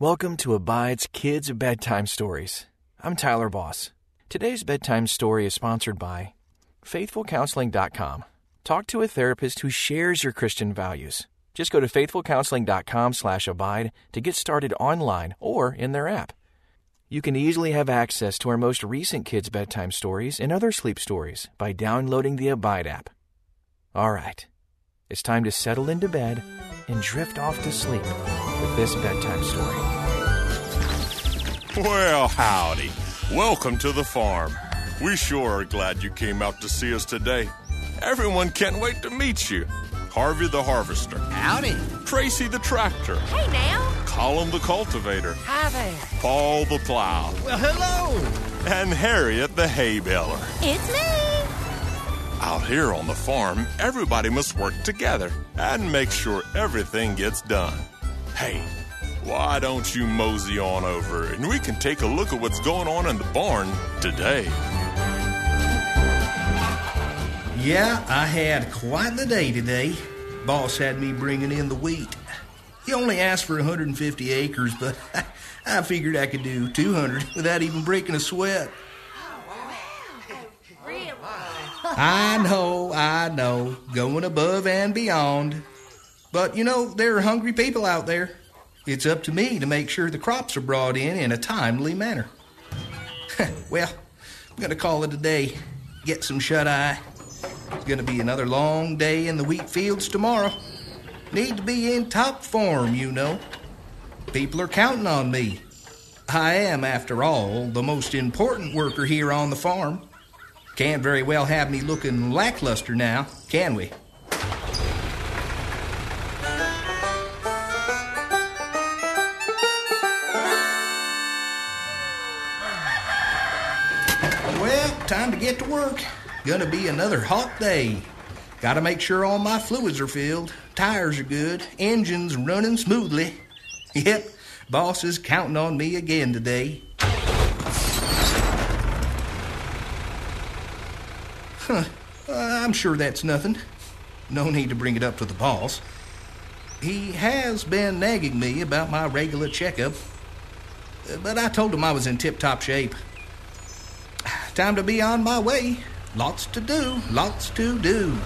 Welcome to Abide's Kids Bedtime Stories. I'm Tyler Boss. Today's bedtime story is sponsored by FaithfulCounseling.com. Talk to a therapist who shares your Christian values. Just go to faithfulcounseling.com/abide to get started online or in their app. You can easily have access to our most recent kids' bedtime stories and other sleep stories by downloading the Abide app. All right, it's time to settle into bed and drift off to sleep with this bedtime story. Well, howdy. Welcome to the farm. We sure are glad you came out to see us today. Everyone can't wait to meet you. Harvey the harvester, Howdy. Tracy the tractor, Hey now. Colin the cultivator, Hi there. Paul the plow, Well, hello. and Harriet the hay baler. It's me. Out here on the farm, everybody must work together and make sure everything gets done. Hey, why don't you mosey on over and we can take a look at what's going on in the barn today? Yeah, I had quite the day today. Boss had me bringing in the wheat. He only asked for 150 acres, but I figured I could do 200 without even breaking a sweat. I know, I know, going above and beyond. But you know, there are hungry people out there. It's up to me to make sure the crops are brought in in a timely manner. well, I'm going to call it a day. Get some shut eye. It's going to be another long day in the wheat fields tomorrow. Need to be in top form, you know. People are counting on me. I am, after all, the most important worker here on the farm. Can't very well have me looking lackluster now, can we? Well, time to get to work. Gonna be another hot day. Gotta make sure all my fluids are filled, tires are good, engines running smoothly. Yep, boss is counting on me again today. Huh, uh, I'm sure that's nothing. No need to bring it up to the boss. He has been nagging me about my regular checkup, but I told him I was in tip top shape. Time to be on my way. Lots to do, lots to do.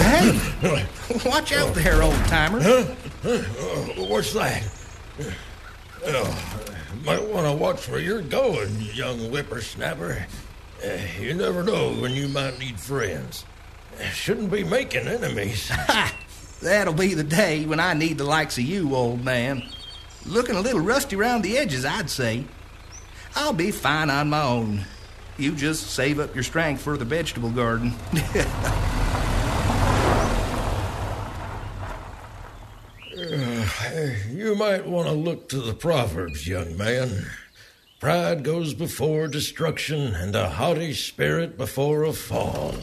Hey, watch out there, old timer. Huh? What's that? Oh, might want to watch where you're going, young whippersnapper. Uh, you never know when you might need friends. Shouldn't be making enemies. That'll be the day when I need the likes of you, old man. Looking a little rusty around the edges, I'd say. I'll be fine on my own. You just save up your strength for the vegetable garden. You might want to look to the Proverbs, young man. Pride goes before destruction, and a haughty spirit before a fall.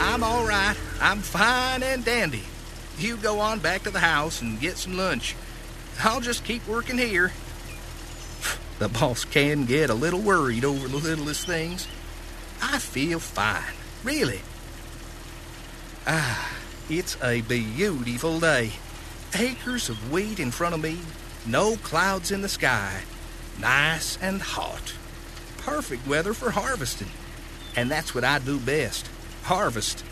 I'm all right. I'm fine and dandy. You go on back to the house and get some lunch. I'll just keep working here. The boss can get a little worried over the littlest things. I feel fine, really. Ah, it's a beautiful day. Acres of wheat in front of me, no clouds in the sky, nice and hot. Perfect weather for harvesting. And that's what I do best harvest.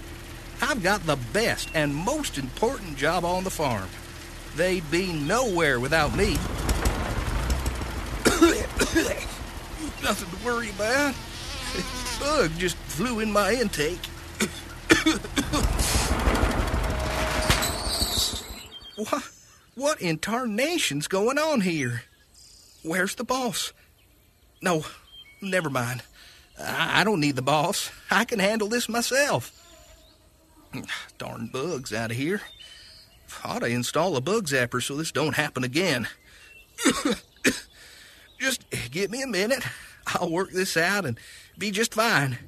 I've got the best and most important job on the farm. They'd be nowhere without me. Nothing to worry about. Bug just flew in my intake. what, what in tarnation's going on here? Where's the boss? No, never mind. I, I don't need the boss. I can handle this myself. Darn bugs out of here. Ought to install a bug zapper so this don't happen again. just give me a minute. I'll work this out and be just fine.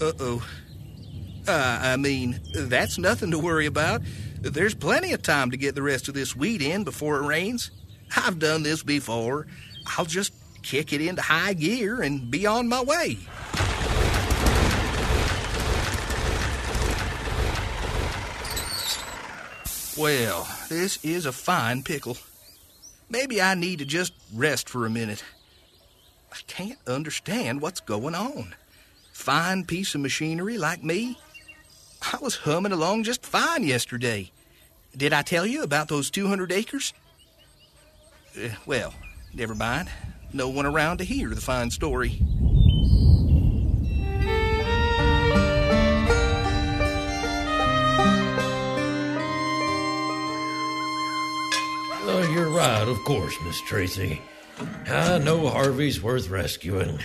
Uh oh. Uh, I mean, that's nothing to worry about. There's plenty of time to get the rest of this wheat in before it rains. I've done this before. I'll just kick it into high gear and be on my way. Well, this is a fine pickle. Maybe I need to just rest for a minute. I can't understand what's going on. Fine piece of machinery like me. I was humming along just fine yesterday. Did I tell you about those 200 acres? Uh, well, never mind. No one around to hear the fine story. Oh, you're right, of course, Miss Tracy. I know Harvey's worth rescuing.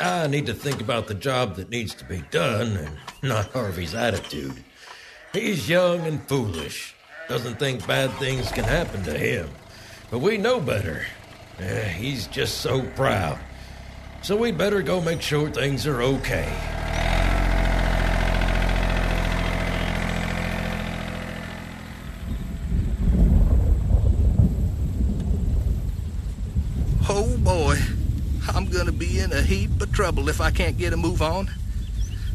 I need to think about the job that needs to be done and not Harvey's attitude. He's young and foolish, doesn't think bad things can happen to him. But we know better. Eh, he's just so proud. So we'd better go make sure things are okay. Oh boy, I'm gonna be in a heap of trouble if I can't get a move on.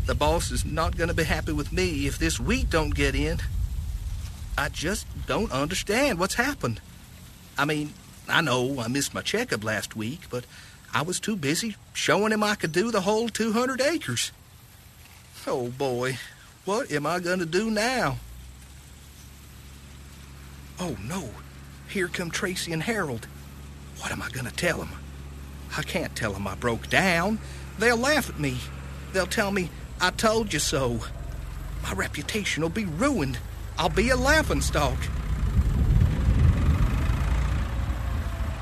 The boss is not gonna be happy with me if this wheat don't get in. I just don't understand what's happened. I mean, I know I missed my checkup last week, but I was too busy showing him I could do the whole 200 acres. Oh boy, what am I gonna do now? Oh no, here come Tracy and Harold. What am I going to tell them? I can't tell them I broke down. They'll laugh at me. They'll tell me, I told you so. My reputation will be ruined. I'll be a laughingstock.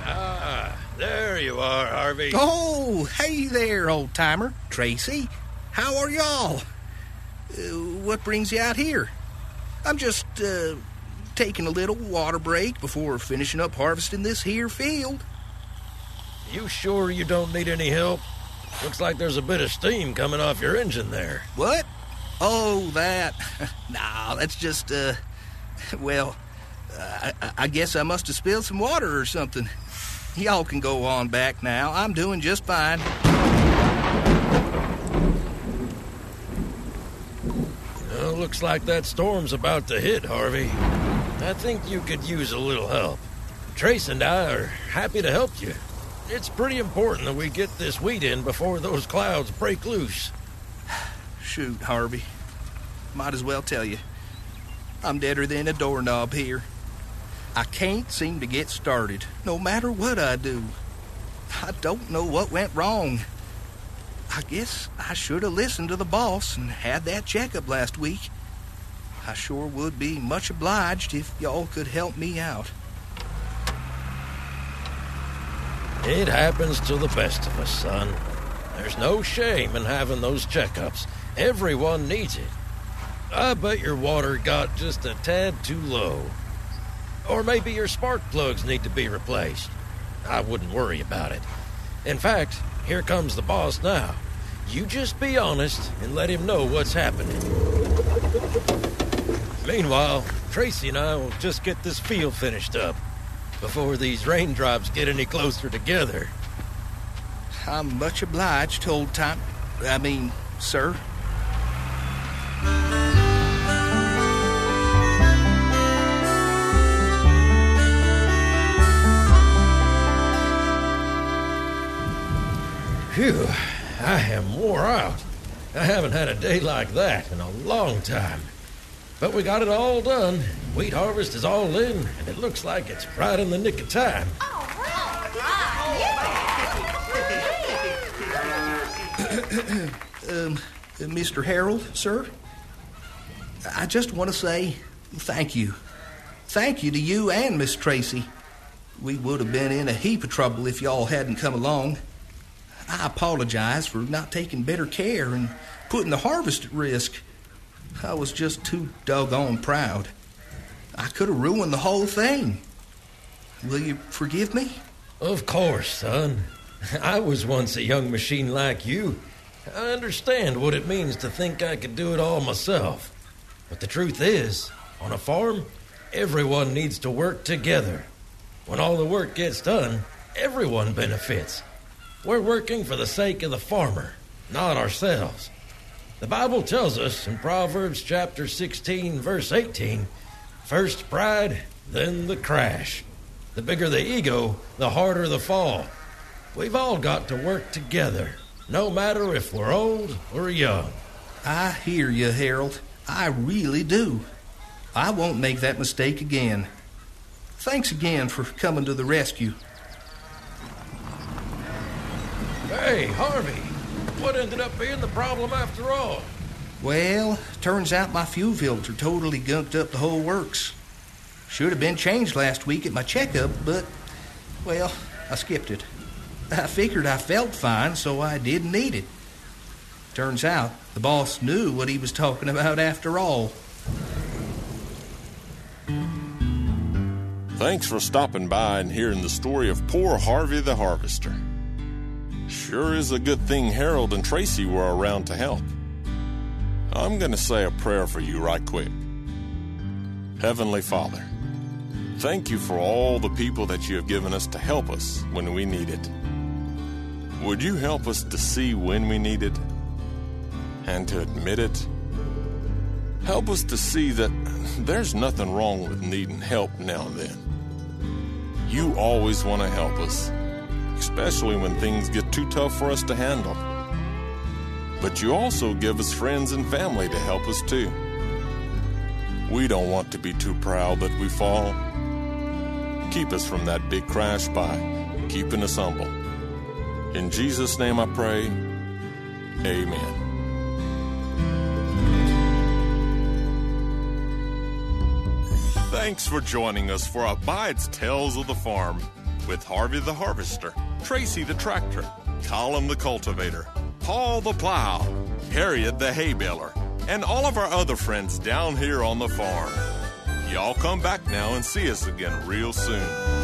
Ah, there you are, Harvey. Oh, hey there, old timer. Tracy, how are y'all? Uh, what brings you out here? I'm just, uh, taking a little water break before finishing up harvesting this here field. You sure you don't need any help? Looks like there's a bit of steam coming off your engine there. What? Oh, that. nah, that's just, uh, well, uh, I, I guess I must have spilled some water or something. Y'all can go on back now. I'm doing just fine. Well, looks like that storm's about to hit, Harvey. I think you could use a little help. Trace and I are happy to help you. It's pretty important that we get this wheat in before those clouds break loose. Shoot, Harvey. Might as well tell you. I'm deader than a doorknob here. I can't seem to get started, no matter what I do. I don't know what went wrong. I guess I should have listened to the boss and had that checkup last week. I sure would be much obliged if y'all could help me out. It happens to the best of us, son. There's no shame in having those checkups. Everyone needs it. I bet your water got just a tad too low. Or maybe your spark plugs need to be replaced. I wouldn't worry about it. In fact, here comes the boss now. You just be honest and let him know what's happening. Meanwhile, Tracy and I will just get this field finished up before these raindrops get any closer together. I'm much obliged, old time. I mean, sir. Phew, I am wore out. I haven't had a day like that in a long time. But we got it all done. Wheat harvest is all in, and it looks like it's right in the nick of time. um, Mr. Harold, sir, I just want to say thank you. Thank you to you and Miss Tracy. We would have been in a heap of trouble if y'all hadn't come along. I apologize for not taking better care and putting the harvest at risk. I was just too doggone proud. I could have ruined the whole thing. Will you forgive me? Of course, son. I was once a young machine like you. I understand what it means to think I could do it all myself. But the truth is, on a farm, everyone needs to work together. When all the work gets done, everyone benefits. We're working for the sake of the farmer, not ourselves. The Bible tells us in Proverbs chapter 16, verse 18 first pride, then the crash. The bigger the ego, the harder the fall. We've all got to work together, no matter if we're old or young. I hear you, Harold. I really do. I won't make that mistake again. Thanks again for coming to the rescue. Hey, Harvey, what ended up being the problem after all? Well, turns out my fuel filter totally gunked up the whole works. Should have been changed last week at my checkup, but, well, I skipped it. I figured I felt fine, so I didn't need it. Turns out the boss knew what he was talking about after all. Thanks for stopping by and hearing the story of poor Harvey the Harvester. Sure is a good thing Harold and Tracy were around to help. I'm going to say a prayer for you right quick. Heavenly Father, thank you for all the people that you have given us to help us when we need it. Would you help us to see when we need it and to admit it? Help us to see that there's nothing wrong with needing help now and then. You always want to help us, especially when things get too tough for us to handle. But you also give us friends and family to help us too. We don't want to be too proud that we fall. Keep us from that big crash by keeping us humble. In Jesus' name I pray, Amen. Thanks for joining us for Abide's Tales of the Farm with Harvey the Harvester, Tracy the Tractor, Colin the Cultivator, Paul the Plow, Harriet the Hay Baler, and all of our other friends down here on the farm. Y'all come back now and see us again real soon.